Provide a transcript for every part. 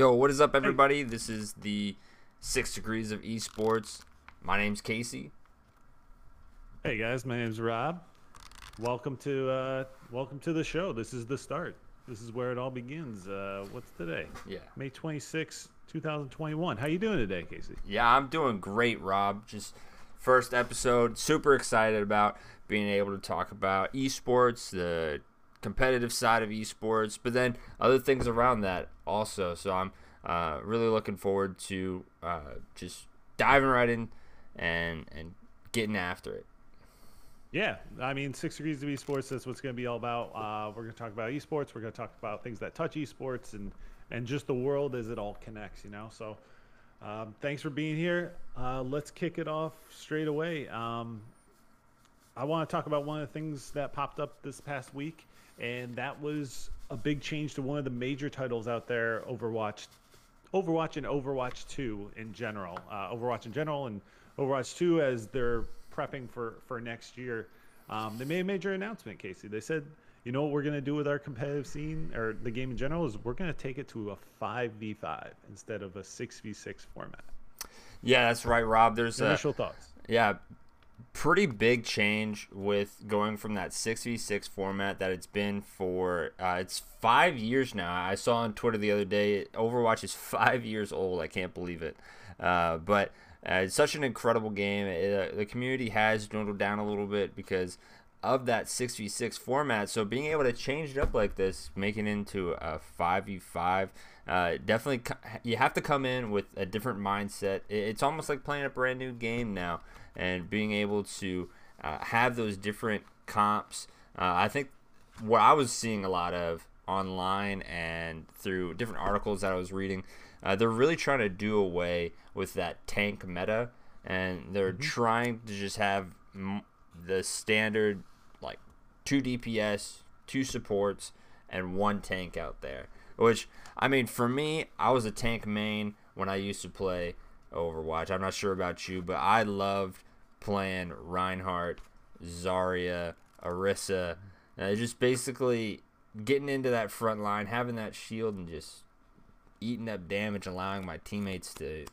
Yo, what is up, everybody? This is the Six Degrees of Esports. My name's Casey. Hey guys, my name's Rob. Welcome to uh, welcome to the show. This is the start. This is where it all begins. Uh, what's today? Yeah. May 26, 2021. How you doing today, Casey? Yeah, I'm doing great, Rob. Just first episode. Super excited about being able to talk about esports, the competitive side of esports, but then other things around that also. So I'm uh, really looking forward to uh, just diving right in and and getting after it. Yeah, I mean, Six Degrees of Esports. That's what's going to be all about. Uh, we're going to talk about esports. We're going to talk about things that touch esports and and just the world as it all connects. You know, so. Um, thanks for being here. Uh, let's kick it off straight away. Um, I want to talk about one of the things that popped up this past week, and that was a big change to one of the major titles out there, Overwatch, Overwatch and Overwatch 2 in general. Uh, Overwatch in general and Overwatch 2 as they're prepping for for next year. Um, they made a major announcement, Casey. They said, you know what we're going to do with our competitive scene or the game in general is we're going to take it to a 5v5 instead of a 6v6 format. Yeah, that's right, Rob. There's Initial a, thoughts. Yeah, pretty big change with going from that 6v6 format that it's been for uh, it's five years now. I saw on twitter the other day overwatch is five years old. I can't believe it. Uh, but uh, it's such an incredible game. It, uh, the community has dwindled down a little bit because of that 6v6 format. So being able to change it up like this making it into a 5v5 uh, definitely you have to come in with a different mindset. It's almost like playing a brand new game now and being able to uh, have those different comps. Uh, I think what I was seeing a lot of online and through different articles that I was reading, uh, they're really trying to do away with that tank meta, and they're mm-hmm. trying to just have m- the standard like two DPS, two supports, and one tank out there. Which I mean, for me, I was a tank main when I used to play Overwatch. I'm not sure about you, but I loved playing Reinhardt, Zarya, Orisa. Uh, just basically getting into that front line, having that shield, and just eating up damage, allowing my teammates to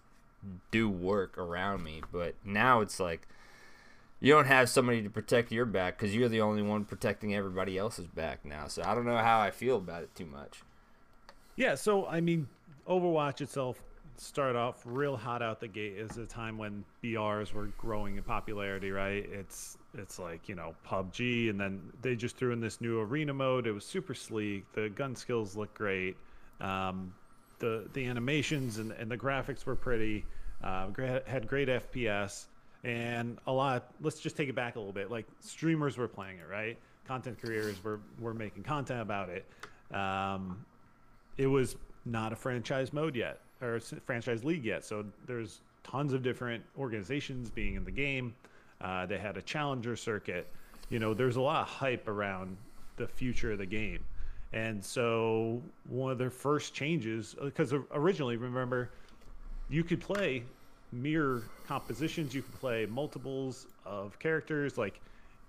do work around me. But now it's like you don't have somebody to protect your back because you're the only one protecting everybody else's back now. So I don't know how I feel about it too much. Yeah, so I mean, Overwatch itself start off real hot out the gate is a time when BRs were growing in popularity, right? It's it's like, you know, PUBG and then they just threw in this new arena mode. It was super sleek. The gun skills look great. Um, the the animations and, and the graphics were pretty. Uh, had great FPS and a lot. Let's just take it back a little bit. Like streamers were playing it, right? Content creators were were making content about it. Um, it was not a franchise mode yet or franchise league yet. So there's tons of different organizations being in the game. Uh, they had a challenger circuit. You know, there's a lot of hype around the future of the game. And so one of their first changes, because originally, remember, you could play mirror compositions, you could play multiples of characters. Like,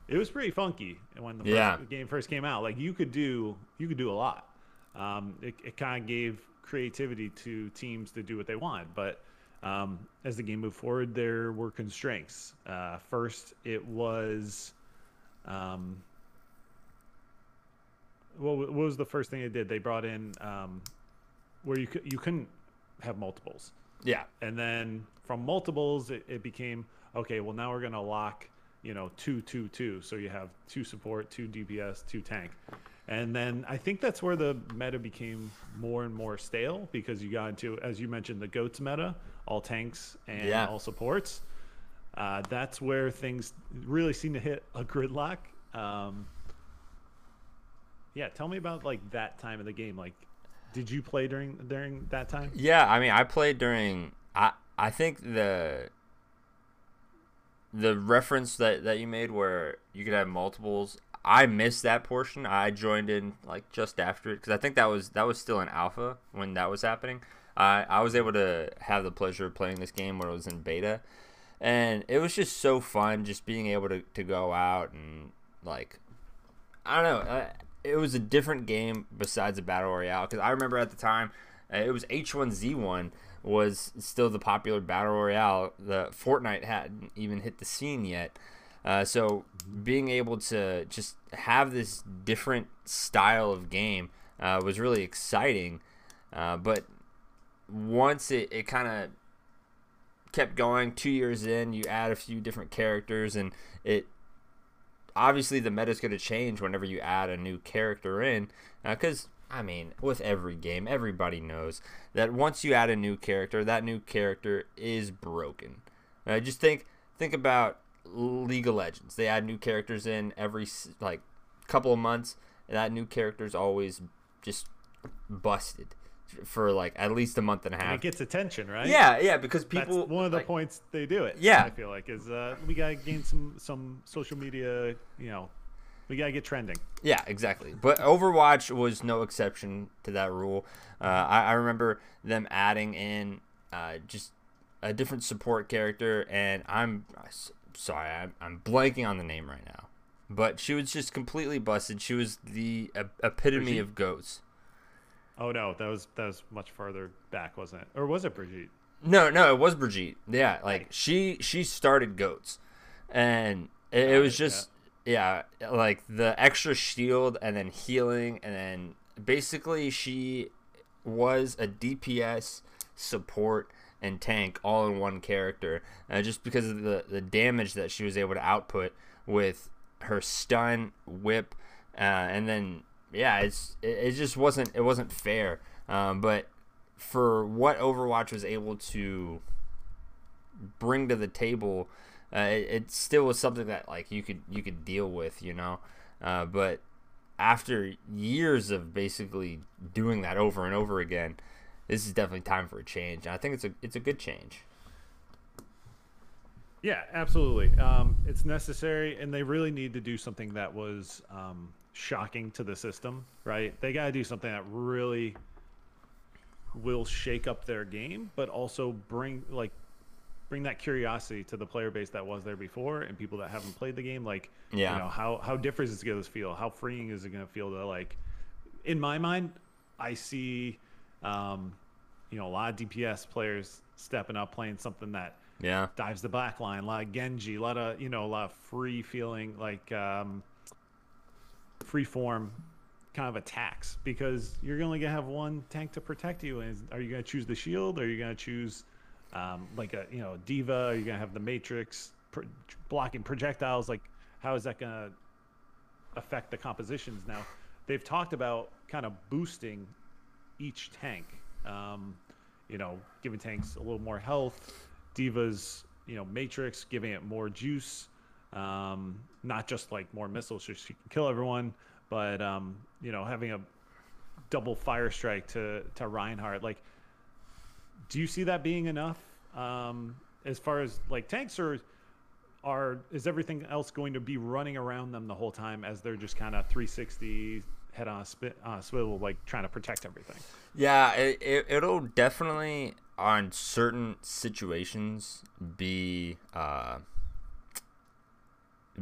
it was pretty funky when the, yeah. first, game first came out. Like, you could do you could do a lot. Um, it, it kind of gave creativity to teams to do what they want. But um, as the game moved forward, there were constraints. Uh, first, it was. Um, what, what, was the first thing they did? They brought in um, where you you couldn't have multiples. Yeah. And then from multiples, it, it became okay. Well, now we're going to lock, you know, two, two, two. So you have two support, two DPS, two tank. And then I think that's where the meta became more and more stale because you got into, as you mentioned, the goats meta, all tanks and yeah. all supports. Uh, that's where things really seem to hit a gridlock. Um, yeah, tell me about like that time of the game. Like, did you play during during that time? Yeah, I mean, I played during. I I think the the reference that that you made where you could have multiples I missed that portion. I joined in like just after it because I think that was that was still in alpha when that was happening. I I was able to have the pleasure of playing this game when it was in beta, and it was just so fun just being able to, to go out and like I don't know. Uh, it was a different game besides the battle royale because I remember at the time Uh, it was H1Z1 was still the popular battle royale. The Fortnite hadn't even hit the scene yet. Uh, so being able to just have this different style of game uh, was really exciting. Uh, but once it, it kind of kept going, two years in, you add a few different characters, and it obviously the meta is going to change whenever you add a new character in. Because uh, I mean, with every game, everybody knows that once you add a new character, that new character is broken. Uh, just think think about League of Legends. They add new characters in every like couple of months. And that new character is always just busted for like at least a month and a half. And it gets attention, right? Yeah, yeah, because people. That's one of the like, points they do it. Yeah, I feel like is uh, we gotta gain some some social media. You know, we gotta get trending. Yeah, exactly. But Overwatch was no exception to that rule. Uh, I, I remember them adding in uh, just a different support character, and I'm sorry, I'm, I'm blanking on the name right now. But she was just completely busted. She was the epitome of goats. Oh no, that was that was much farther back, wasn't it? Or was it Brigitte? No, no, it was Brigitte. Yeah, like she she started goats, and it, it was just yeah. yeah, like the extra shield and then healing, and then basically she was a DPS support and tank all in one character, uh, just because of the the damage that she was able to output with her stun, whip, uh, and then yeah, it's it, it, just wasn't it wasn't fair. Um, but for what Overwatch was able to bring to the table, uh, it, it, still was something that like you could you could deal with, you know. Uh, but after years of basically doing that over and over again, this is definitely time for a change. And I think it's a it's a good change. Yeah, absolutely. Um, it's necessary, and they really need to do something that was um, shocking to the system, right? They got to do something that really will shake up their game, but also bring like bring that curiosity to the player base that was there before and people that haven't played the game. Like, yeah, you know, how how different is it going to feel? How freeing is it going to feel to like? In my mind, I see, um, you know, a lot of DPS players stepping up, playing something that yeah dives the back line, a lot of Genji, a lot of you know, a lot of free feeling like. Um, free form kind of attacks because you're only gonna have one tank to protect you. And are you gonna choose the shield? Or are you gonna choose um, like a you know D.Va? Are you gonna have the Matrix pro- blocking projectiles? Like how is that gonna affect the compositions? Now they've talked about kind of boosting each tank. Um, you know, giving tanks a little more health. D.Va's, you know Matrix giving it more juice. Um, not just like more missiles so she can kill everyone, but um, you know, having a double fire strike to to Reinhardt. Like, do you see that being enough um, as far as like tanks or are is everything else going to be running around them the whole time as they're just kind of 360 head on a spit, uh, swivel, like trying to protect everything? Yeah, it, it it'll definitely on certain situations be uh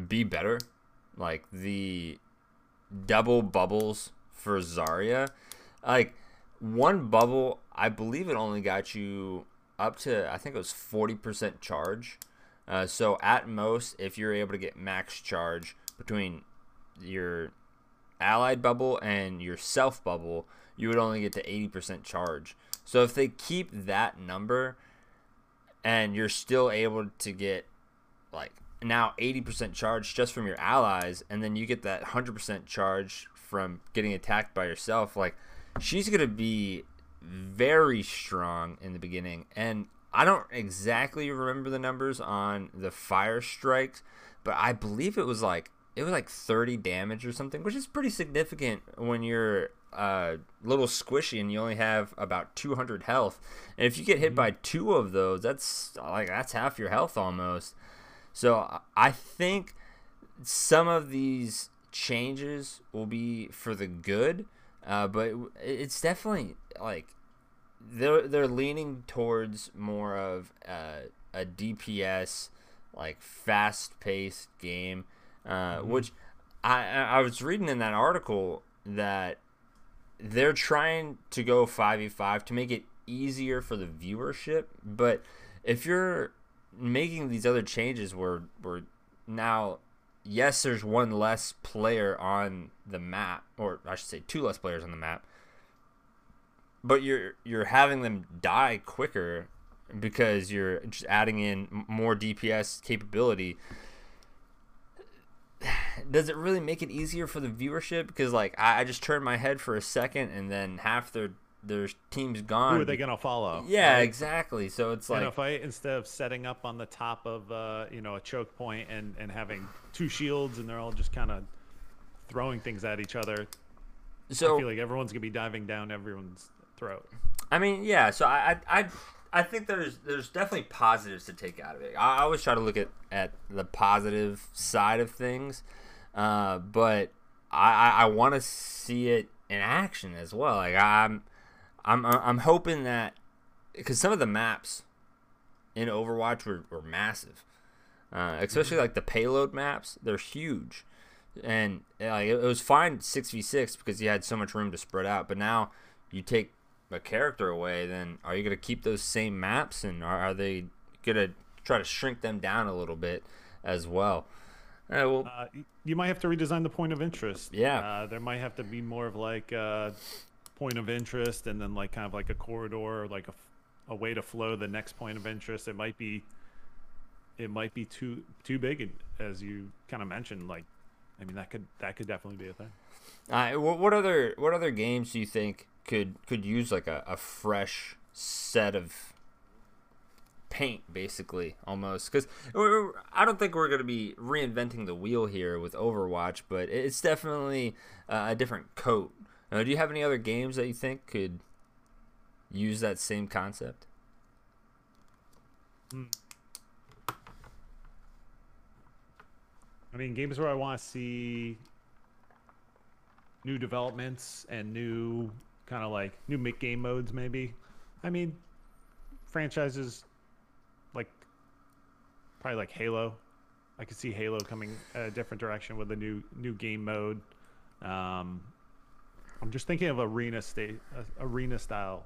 be better. Like the double bubbles for Zarya. Like one bubble, I believe it only got you up to I think it was 40% charge. Uh, so at most, if you're able to get max charge between your allied bubble and your self bubble, you would only get to 80% charge. So if they keep that number and you're still able to get like now 80% charge just from your allies and then you get that 100% charge from getting attacked by yourself like she's going to be very strong in the beginning and I don't exactly remember the numbers on the fire strikes but I believe it was like it was like 30 damage or something which is pretty significant when you're a uh, little squishy and you only have about 200 health. And if you get hit mm-hmm. by two of those that's like that's half your health almost. So I think some of these changes will be for the good, uh, but it's definitely like they're they're leaning towards more of uh, a DPS like fast paced game, uh, mm-hmm. which I I was reading in that article that they're trying to go 5v5 to make it easier for the viewership, but if you're making these other changes where where now yes there's one less player on the map or I should say two less players on the map but you're you're having them die quicker because you're just adding in more DPS capability does it really make it easier for the viewership because like I, I just turn my head for a second and then half their their team's gone Who are they gonna follow? yeah right? exactly so it's like a fight instead of setting up on the top of uh, you know a choke point and and having two shields and they're all just kind of throwing things at each other. so I feel like everyone's gonna be diving down everyone's throat. I mean, yeah. So I, I, I, I think there's there's definitely positives to take out of it. I, always try to look at, at the positive side of things, uh, but I, I, I want to see it in action as well. Like I'm, I'm, I'm hoping that because some of the maps in Overwatch were, were massive, uh, especially like the payload maps. They're huge, and like it, it was fine six v six because you had so much room to spread out. But now you take a character away, then are you going to keep those same maps and are, are they going to try to shrink them down a little bit as well? Uh, well, Uh, you might have to redesign the point of interest. Yeah. Uh, there might have to be more of like a point of interest and then like kind of like a corridor or like a way to flow the next point of interest. It might be it might be too too big as you kind of mentioned like I mean that could that could definitely be a thing. uh, what, what other what other games do you think could could use like a, a fresh set of paint basically almost. Because i don't think we're going to be reinventing the wheel here with overwatch but it's definitely uh, a different coat. Uh, do you have any other games that you think could use that same concept? I mean, games where I want to see new developments and new kind of like new mid game modes, maybe. I mean, franchises like probably like Halo. I could see Halo coming a different direction with a new new game mode. Um, I'm just thinking of arena state, uh, arena style,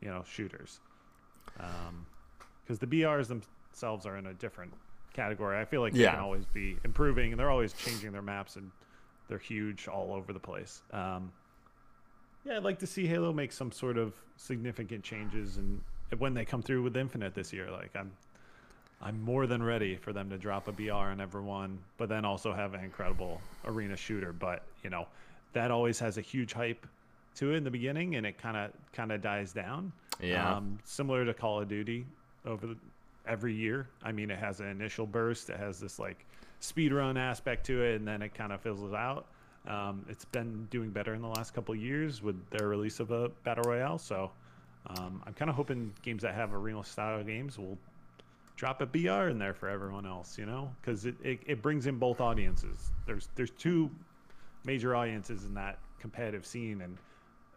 you know, shooters. Because the BRs themselves are in a different category. I feel like they can always be improving, and they're always changing their maps, and they're huge all over the place. Um, yeah, I'd like to see Halo make some sort of significant changes, and when they come through with Infinite this year, like I'm, I'm more than ready for them to drop a BR on everyone, but then also have an incredible arena shooter. But you know, that always has a huge hype to it in the beginning, and it kind of kind of dies down. Yeah. Um, similar to Call of Duty over the, every year. I mean, it has an initial burst. It has this like speed run aspect to it, and then it kind of fizzles out. Um, it's been doing better in the last couple of years with their release of a battle royale. So um, I'm kind of hoping games that have arena style games will drop a BR in there for everyone else, you know, because it, it, it brings in both audiences. There's there's two major audiences in that competitive scene, and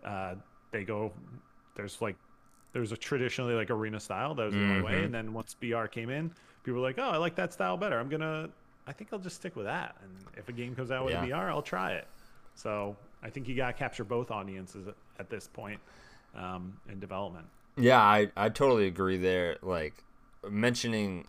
uh, they go. There's like there's a traditionally like arena style that was the only way, and then once BR came in, people were like, oh, I like that style better. I'm gonna. I think I'll just stick with that. And if a game comes out with Yeah. BR, I'll try it. So I think you gotta capture both audiences at, at this point um, in development. Yeah, I, I totally agree there. Like mentioning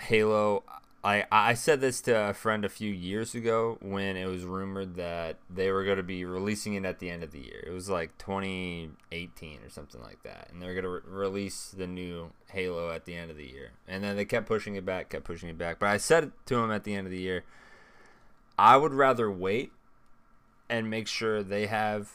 Halo, I I said this to a friend a few years ago when it was rumored that they were going to be releasing it at the end of the year. It was like 2018 or something like that, and they're going to re- release the new Halo at the end of the year. And then they kept pushing it back, kept pushing it back. But I said to him at the end of the year, I would rather wait and make sure they have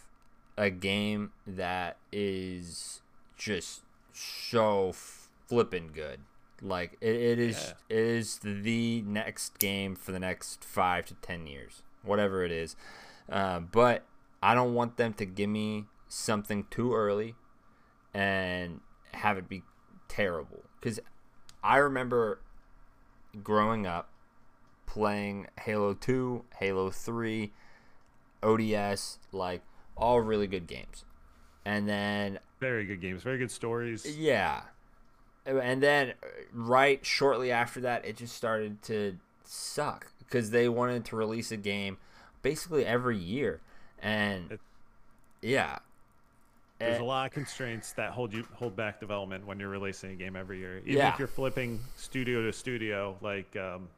a game that is just so flippin' good. Like it, it is it is the next game for the next five to ten years, whatever it is. Uh, but I don't want them to give me something too early and have it be terrible. Because I remember growing up playing Halo 2, Halo 3, ODS, like all really good games. And then Very good games, very good stories. yeah. And then uh, right shortly after that it just started to suck because they wanted to release a game basically every year. And It- Yeah. There's Eh, a lot of constraints that hold you hold back development when you're releasing a game every year. Even Yeah. if you're flipping studio to studio, like um, you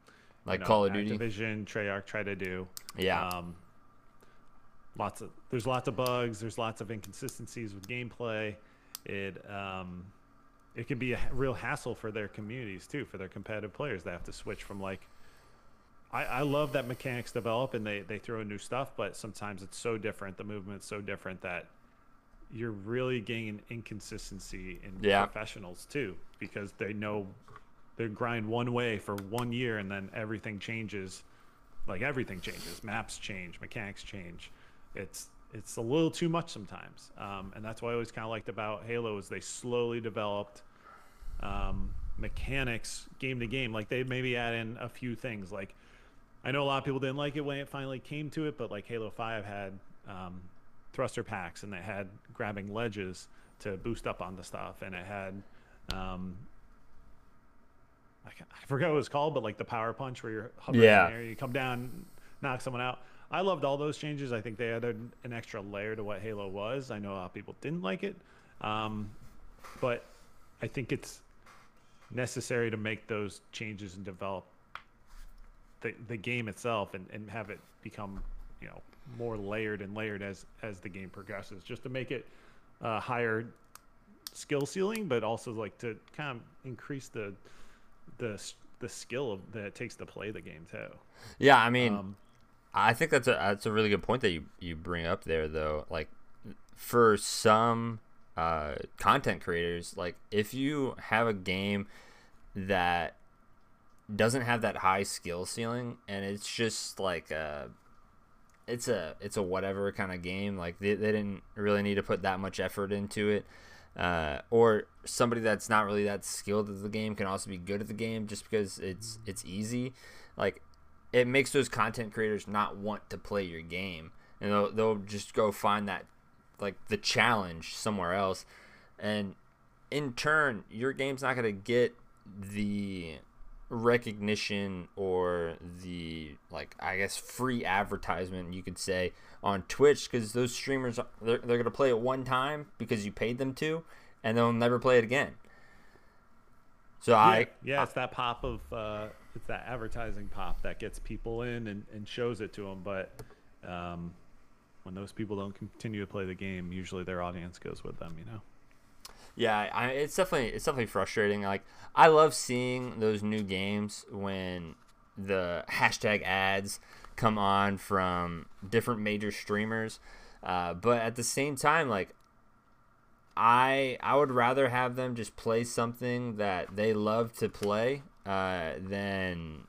Like know, Call of Duty. Division, Treyarch try to do. Yeah. Um, lots of there's lots of bugs. There's lots of inconsistencies with gameplay. It um, it can be a real hassle for their communities too, for their competitive players. They have to switch from like. I, I love that mechanics develop and they, they throw in new stuff, but sometimes it's so different. The movement's so different that you're really getting inconsistency in Yeah. professionals too, because they know they grind one way for one year and then everything changes. Like everything changes, maps change, mechanics change. It's it's a little too much sometimes, um, and that's what I always kind of liked about Halo is they slowly developed um, mechanics game to game. Like they maybe add in a few things. Like I know a lot of people didn't like it when it finally came to it, but like Halo Five had um, thruster packs and they had grabbing ledges to boost up on the stuff, and it had um, I, I forgot what it was called, but like the power punch where you're hovering Yeah. in the air, you come down, knock someone out. I loved all those changes. I think they added an extra layer to what Halo was. I know a lot of people didn't like it, um, but I think it's necessary to make those changes and develop the, the game itself and, and have it become you know more layered and layered as as the game progresses just to make it uh, higher skill ceiling but also like to kind of increase the the the skill of, that it takes to play the game too yeah, I mean, um, I think that's a that's a really good point that you you bring up there though. Like for some uh, content creators, like if you have a game that doesn't have that high skill ceiling and it's just like a it's a it's a whatever kind of game like they, they didn't really need to put that much effort into it uh, or somebody that's not really that skilled at the game can also be good at the game just because it's it's easy like it makes those content creators not want to play your game. And they'll, they'll just go find that like the challenge somewhere else. And in turn your game's not going to get the recognition or the like i guess free advertisement you could say on twitch because those streamers they're, they're going to play it one time because you paid them to and they'll never play it again so yeah, i yeah it's that pop of uh, it's that advertising pop that gets people in and, and shows it to them but um, when those people don't continue to play the game usually their audience goes with them you know Yeah, I, it's definitely it's definitely frustrating. Like I love seeing those new games when the hashtag ads come on from different major streamers, uh, but at the same time, like I I would rather have them just play something that they love to play uh, than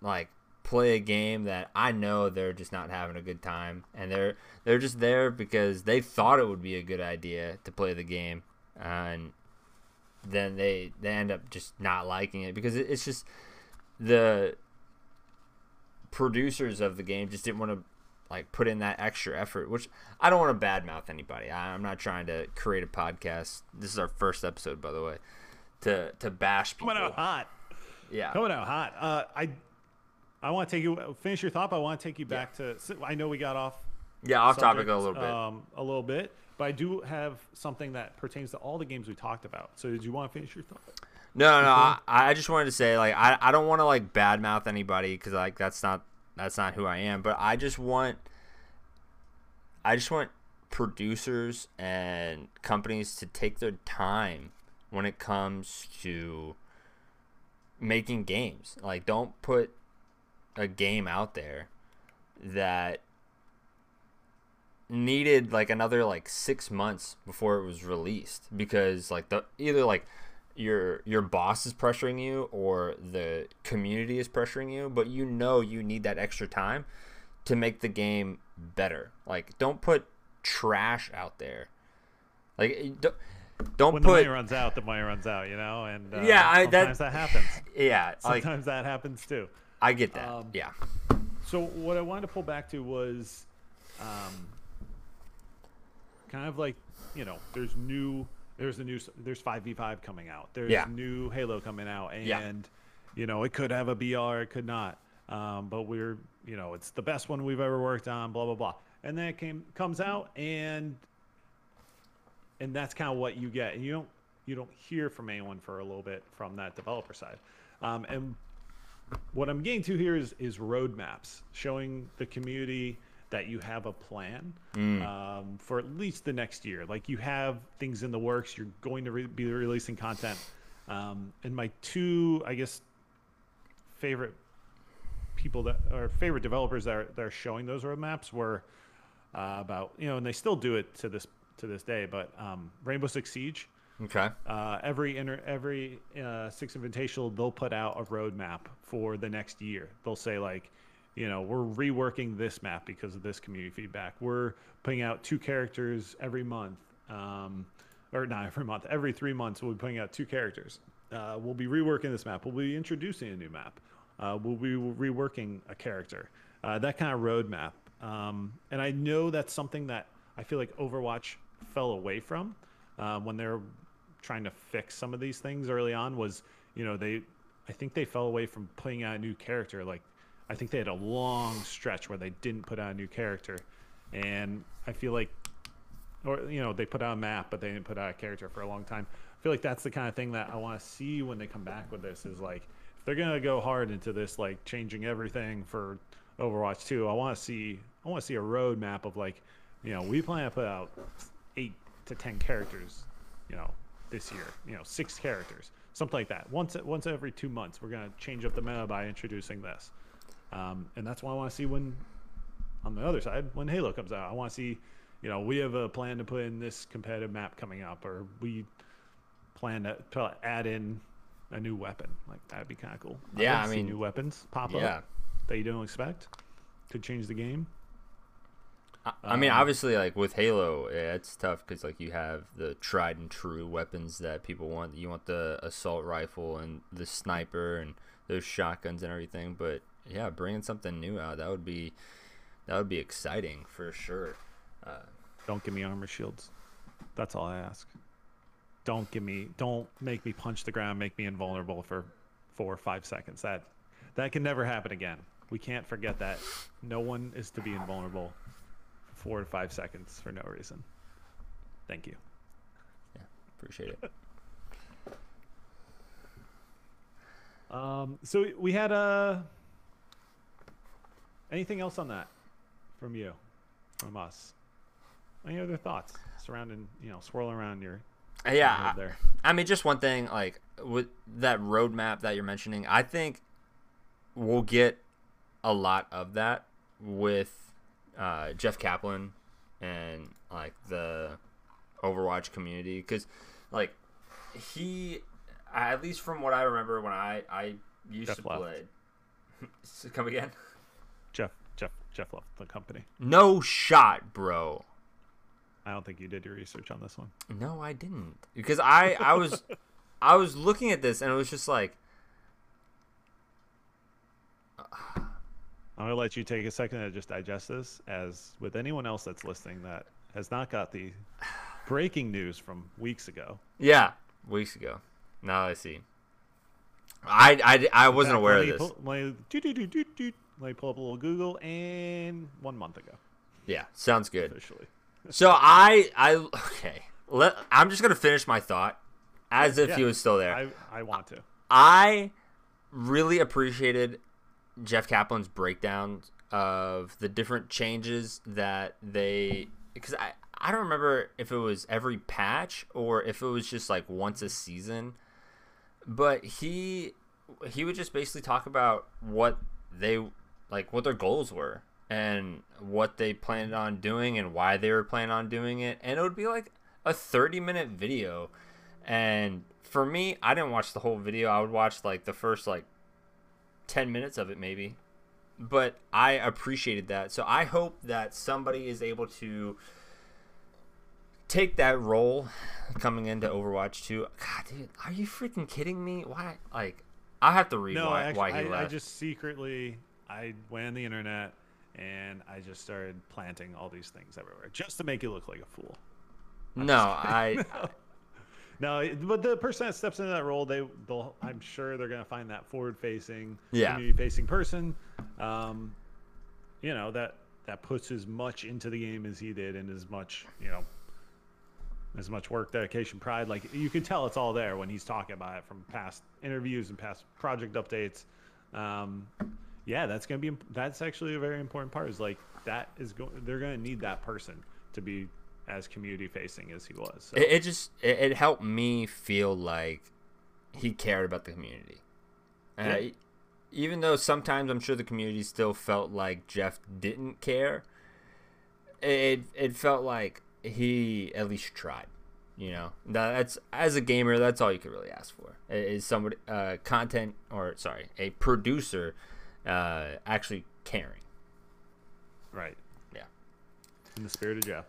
like play a game that I know they're just not having a good time and they're they're just there because they thought it would be a good idea to play the game and then they they end up just not liking it because it, it's just the producers of the game just didn't want to like put in that extra effort which I don't want to badmouth anybody. I, I'm not trying to create a podcast. This is our first episode by the way to to bash people coming out hot. Yeah. Coming out hot. Uh, i i want to take you finish your thought but i want to take you back to i know we got off yeah off topic a little bit. Um, a little bit, but I do have something that pertains to all the games we talked about. So, did you want to finish your thought? No, no, I, I just wanted to say like I, I don't want to like badmouth anybody because like that's not that's not who I am. But I just want I just want producers and companies to take their time when it comes to making games. Like don't put a game out there that needed like another like six months before it was released because like the either like your your boss is pressuring you or the community is pressuring you but you know you need that extra time to make the game better like don't put trash out there like don't, don't When the put money runs out, the money runs out. You know, and uh, Yeah, I- that- sometimes that, happens. yeah like Sometimes that happens too. i get that Um, yeah So, what I wanted to pull back to was, um, kind of like you know, there's new, there's a new, there's five v five coming out. There's Yeah. new Halo coming out, and Yeah. you know, it could have a BR, it could not. Um, but we're, you know, it's the best one we've ever worked on. Blah blah blah. and then it came comes out and and that's kind of what you get and you don't you don't hear from anyone for a little bit from that developer side um, and what i'm getting to here is is roadmaps showing the community that you have a plan um, for at least the next year like you have things in the works you're going to re- be releasing content um, and my two i guess favorite people that or favorite developers that are, that are showing those roadmaps were uh, about you know, and they still do it to this to this day. But um, Rainbow Six Siege, Okay. uh, every inter, every uh, Six Invitational, they'll put out a roadmap for the next year. They'll say like, you know, we're reworking this map because of this community feedback. We're putting out two characters every month, um, or not every month, every three months. We'll be putting out two characters. Uh, we'll be reworking this map. We'll be introducing a new map. Uh, we'll be reworking a character. Uh, that kind of roadmap. Um, and I know that's something that I feel like Overwatch fell away from uh, when they're trying to fix some of these things early on. Was you know they, I think they fell away from putting out a new character. Like I think they had a long stretch where they didn't put out a new character, and I feel like, or you know they put out a map but they didn't put out a character for a long time. I feel like that's the kind of thing that I want to see when they come back with this. Is like if they're gonna go hard into this, like changing everything for Overwatch 2, I want to see I want to see a roadmap of like, you know, we plan to put out eight to ten characters, you know, this year. You know, six characters, something like that. Once once every two months, we're gonna change up the meta by introducing this, um, and that's what I want to see when, on the other side, when Halo comes out, I want to see, you know, we have a plan to put in this competitive map coming up, or we plan to, to add in a new weapon. Like that'd be kind of cool. Yeah, I see mean, new weapons pop Yeah. up that you don't expect. Could change the game. I, I mean, Um, obviously, like with Halo, yeah, it's tough because like you have the tried and true weapons that people want. You want the assault rifle and the sniper and those shotguns and everything. But yeah, bringing something new out that would be that would be exciting for sure. Uh, Don't give me armor shields. That's all I ask. Don't give me. Don't make me punch the ground. Make me invulnerable for four or five seconds. That that can never happen again. We can't forget that. No one is to be invulnerable for four to five seconds for no reason. Thank you. Yeah, appreciate it. Um, so we had uh, anything else on that from you, from us? Any other thoughts surrounding, you know, swirling around your yeah, I- there? I mean, just one thing, like with that roadmap that you're mentioning, I think we'll get a lot of that with uh, Jeff Kaplan and like the Overwatch community, because like he, at least from what I remember when I I used Jeff to left. play. Come again? Jeff, Jeff, Jeff left the company. No shot, bro. I don't think you did your research on this one. No, I didn't. Because I I was I was looking at this and it was just like I'm gonna let you take a second to just digest this. As with anyone else that's listening that has not got the breaking news from weeks ago, Yeah, weeks ago. Now I see. I, I, I wasn't aware of this. Let, me, pull up a little Google, and one month ago, Yeah, sounds good. officially. So I I okay. Let I'm just gonna finish my thought as if he was still there. I, I want to. I really appreciated Jeff Kaplan's breakdown of the different changes that they because I I don't remember if it was every patch or if it was just like once a season, but he he would just basically talk about what they like what their goals were and what they planned on doing and why they were planning on doing it. And it would be like a 30 minute video. And for me i didn't watch the whole video. I would watch like the first like 10 minutes of it maybe. But i appreciated that. So i hope that somebody is able to take that role coming into overwatch 2 god dude are you freaking kidding me? Why like i have to read No, why, actually, why he I, left. I just secretly I went on the internet and I just started planting all these things everywhere just to make you look like a fool. no i No, it- but the person that steps into that role, they, they'll, I'm sure they're gonna find that forward-facing, Yeah. community-facing person, um, you know that that puts as much into the game as he did and as much you know as much work, dedication, pride. Like you can tell it's all there when he's talking about it from past interviews and past project updates. Um, yeah, that's gonna be that's actually a very important part. Is like that is going they're gonna need that person to be as community facing as he was. So. It, it just it, it helped me feel like he cared about the community. Yeah. even though sometimes I'm sure the community still felt like Jeff didn't care, it it felt like he at least tried. You know, that's as a gamer, that's all you could really ask for is somebody uh, content or sorry, a producer uh, actually caring. Right. Yeah. In the spirit of Jeff.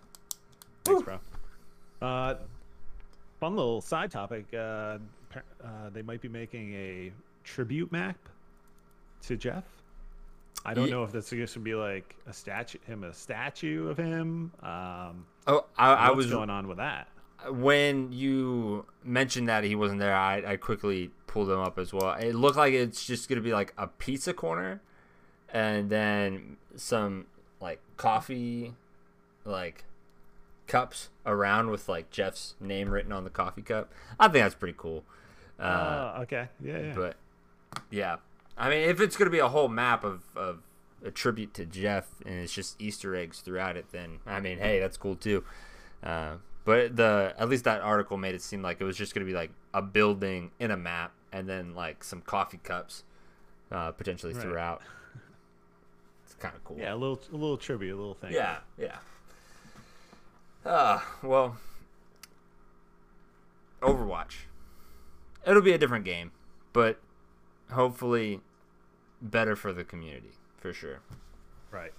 Thanks, bro. Uh, fun little side topic. Uh, uh, they might be making a tribute map to Jeff. I don't Ye- know if that's going to be like a statue, him a statue of him. Um, Oh, I, I was going on with that. when you mentioned that he wasn't there, I, I quickly pulled them up as well. It looked like it's just gonna be like a pizza corner, and then some like coffee, like cups around with like Jeff's name written on the coffee cup. I think that's pretty cool. Uh, Uh, okay. Yeah. yeah. but yeah, I mean, if it's gonna be a whole map of of a tribute to Jeff and it's just Easter eggs throughout it, then I mean, hey, that's cool too. Uh, but the at least that article made it seem like it was just gonna be like a building in a map and then like some coffee cups, uh, potentially Right. throughout. It's kind of cool. yeah. A little, a little tribute, a little thing. Yeah, yeah. Uh, well, Overwatch. It'll be a different game, but hopefully better for the community, for sure. Right.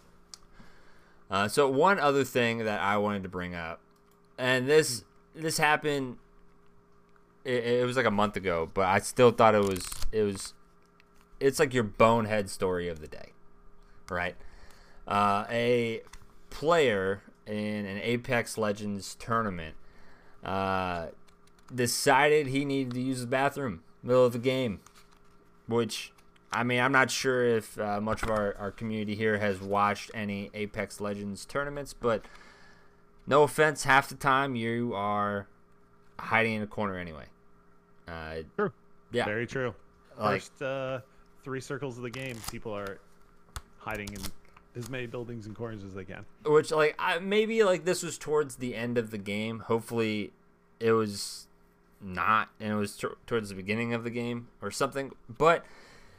Uh, so one other thing that I wanted to bring up, and this this happened. It, it was like a month ago, but I still thought it was it was. It's like your bonehead story of the day, right? Uh, a player in an Apex Legends tournament uh, decided he needed to use the bathroom middle of the game, which I mean, I'm not sure if uh, much of our, our community here has watched any Apex Legends tournaments, but no offense, half the time you are hiding in a corner anyway. Uh, True. yeah, Very true. like First uh, three circles of the game, people are hiding in as many buildings and corners as they can. which like I, maybe like this was towards the end of the game. Hopefully, it was not, and it was t- towards the beginning of the game or something. But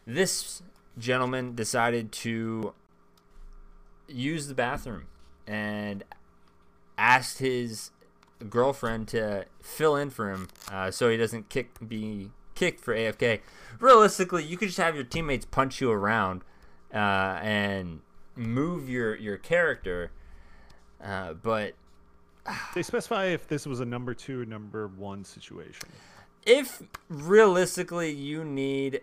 this gentleman decided to use the bathroom and asked his girlfriend to fill in for him uh, so he doesn't kick be kicked for AFK. Realistically, you could just have your teammates punch you around uh, and move your your character, uh, but They specify if this was a number two or number one situation. if realistically you need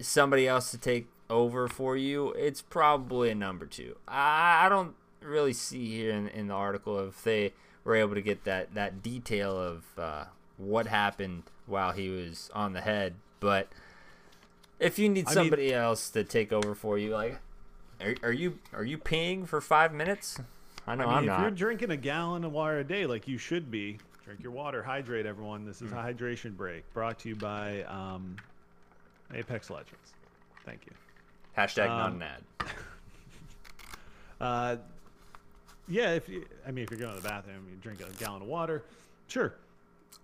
somebody else to take over for you, it's probably a number two. I, I don't really see here in, in the article if they were able to get that, that detail of uh, what happened while he was on the head. But if you need I mean- somebody else to take over for you, like, are, are you are you peeing for five minutes? I know I mean, am if not. you're drinking a gallon of water a day, like you should be, drink your water, hydrate everyone. This is Mm. a hydration break brought to you by um, Apex Legends. Thank you. Hashtag not um, an ad. Uh, yeah, if you, I mean, if you're going to the bathroom, you drink a gallon of water, sure.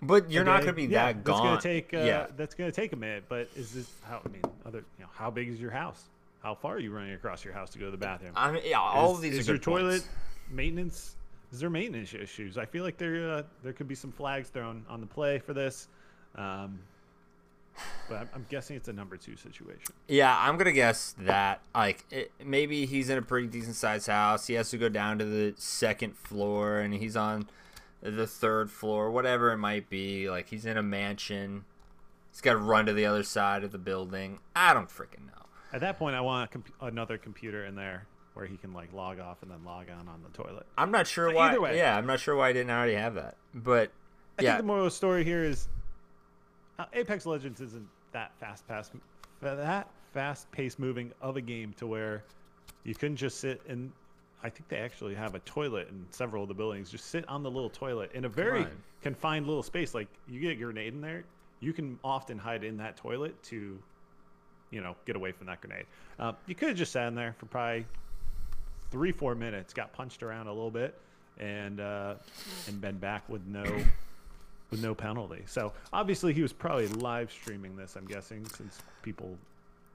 But you're not going to be yeah, that That's gone. gonna take. Uh, yeah. That's gonna take a minute. But is this how? I mean, other. You know, how big is your house? How far are you running across your house to go to the bathroom? I mean, yeah, all is, of these is are your good points. toilet maintenance? Is there maintenance issues? I feel like there uh, there could be some flags thrown on the play for this. Um, but I'm, I'm guessing it's a number two situation. Yeah, I'm gonna guess that like it, maybe he's in a pretty decent sized house. He has to go down to the second floor, and he's on the third floor, whatever it might be. Like he's in a mansion. He's got to run to the other side of the building. I don't freaking know. At that point, I want a comp- another computer in there where he can like log off and then log on on the toilet. I'm not sure why. either way- Yeah, I'm not sure why I didn't already have that. But I yeah, think the moral of the story here is uh, Apex Legends isn't that fast past that fast paced moving of a game to where you couldn't just sit in I think they actually have a toilet in several of the buildings. Just sit on the little toilet in a very confined little space. Like you get a grenade in there, you can often hide in that toilet to, you know, get away from that grenade. Uh, you could have just sat in there for probably three, four minutes, got punched around a little bit, and uh, and been back with no with no penalty. So obviously he was probably live streaming this. I'm guessing since people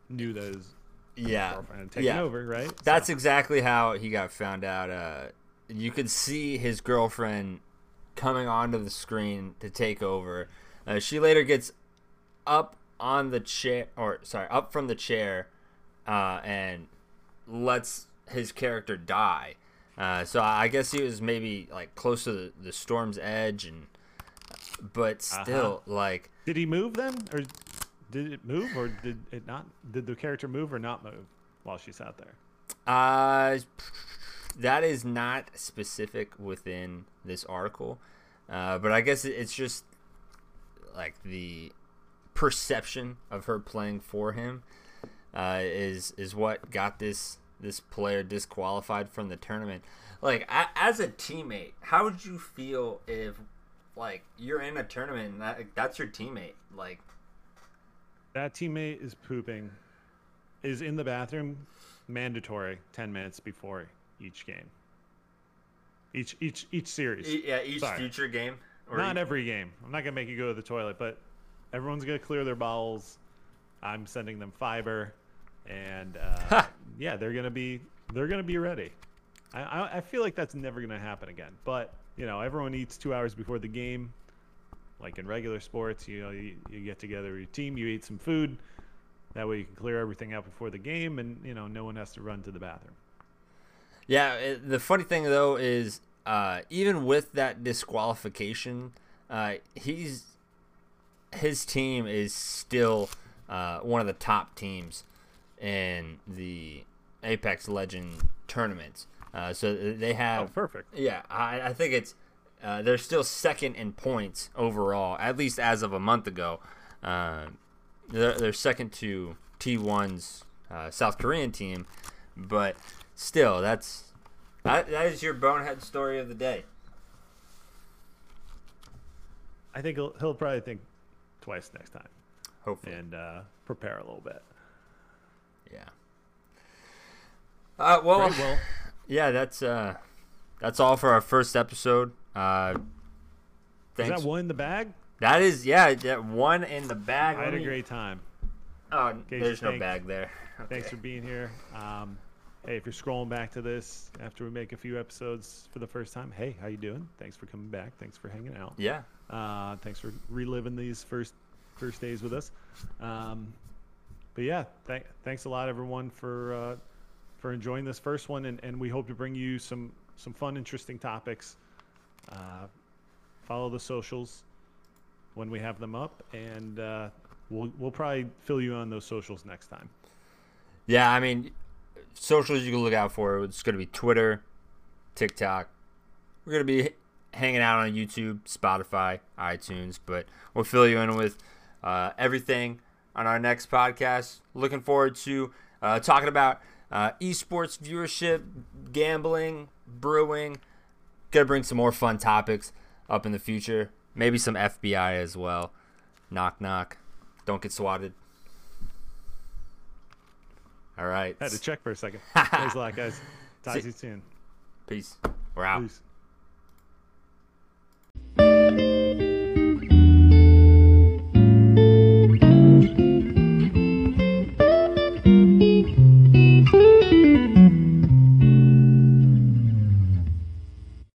knew that his Yeah, girlfriend had taken yeah. over, right? That's So- exactly how he got found out. Uh, you could see his girlfriend coming onto the screen to take over. Uh, she later gets up on the chair, or sorry, up from the chair, uh, and lets his character die. Uh, so I guess he was maybe like close to the, the storm's edge, and but still, like Did he move then, or did it move, or did it not? Did the character move or not move while she sat there? Uh, that is not specific within this article, uh, but I guess it's just like the perception of her playing for him uh, is is what got this this player disqualified from the tournament. Like a as a teammate, how would you feel if like you're in a tournament and that, that's your teammate? Like That teammate is pooping, is in the bathroom, mandatory ten minutes before each game. Each each each series. e- yeah, each Sorry. future game. Or Not every game. I'm not gonna make you go to the toilet, but everyone's gonna clear their bowels. I'm sending them fiber, and uh, yeah, they're gonna be they're gonna be ready. I, I I feel like that's never gonna happen again. But you know, everyone eats two hours before the game. Like in regular sports, you know, you, you get together your team, you eat some food. That way, you can clear everything out before the game, and you know, no one has to run to the bathroom. Yeah, it, the funny thing though is, uh, even with that disqualification, uh, he's his team is still uh, one of the top teams in the Apex Legend tournaments. Uh, so they have. Oh, have perfect. yeah, I, I think it's uh, they're still second in points overall, at least as of a month ago. Uh, they're, they're second to T1's uh, South Korean team, but still, that's that, that is your bonehead story of the day. I think he'll, he'll probably think twice next time Hopefully, and uh, prepare a little bit. yeah. Uh, well, Great, well, yeah, that's uh, that's all for our first episode. Uh, is that one in the bag? that is yeah, that one in the bag. I had a great time. Oh, there's no thanks. bag there. Thanks for being here. Um, hey, if you're scrolling back to this after we make a few episodes for the first time, hey, how you doing? Thanks for coming back. Thanks for hanging out. Yeah. Uh, thanks for reliving these first first days with us. Um, but yeah, th- thanks a lot, everyone, for uh, for enjoying this first one, and, and we hope to bring you some some fun, interesting topics. Uh, follow the socials when we have them up, and uh, we'll we'll probably fill you on those socials next time. Yeah, I mean, socials you can look out for. It's going to be Twitter, TikTok. We're going to be hanging out on YouTube, Spotify, iTunes, but we'll fill you in with uh, everything on our next podcast. Looking forward to uh, talking about uh, esports viewership, gambling, brewing. Gonna bring some more fun topics up in the future. Maybe some FBI as well. Knock knock. Don't get swatted. All right. I had to check for a second. Thanks a lot, guys. Talk See. to you soon. Peace. We're out. Peace.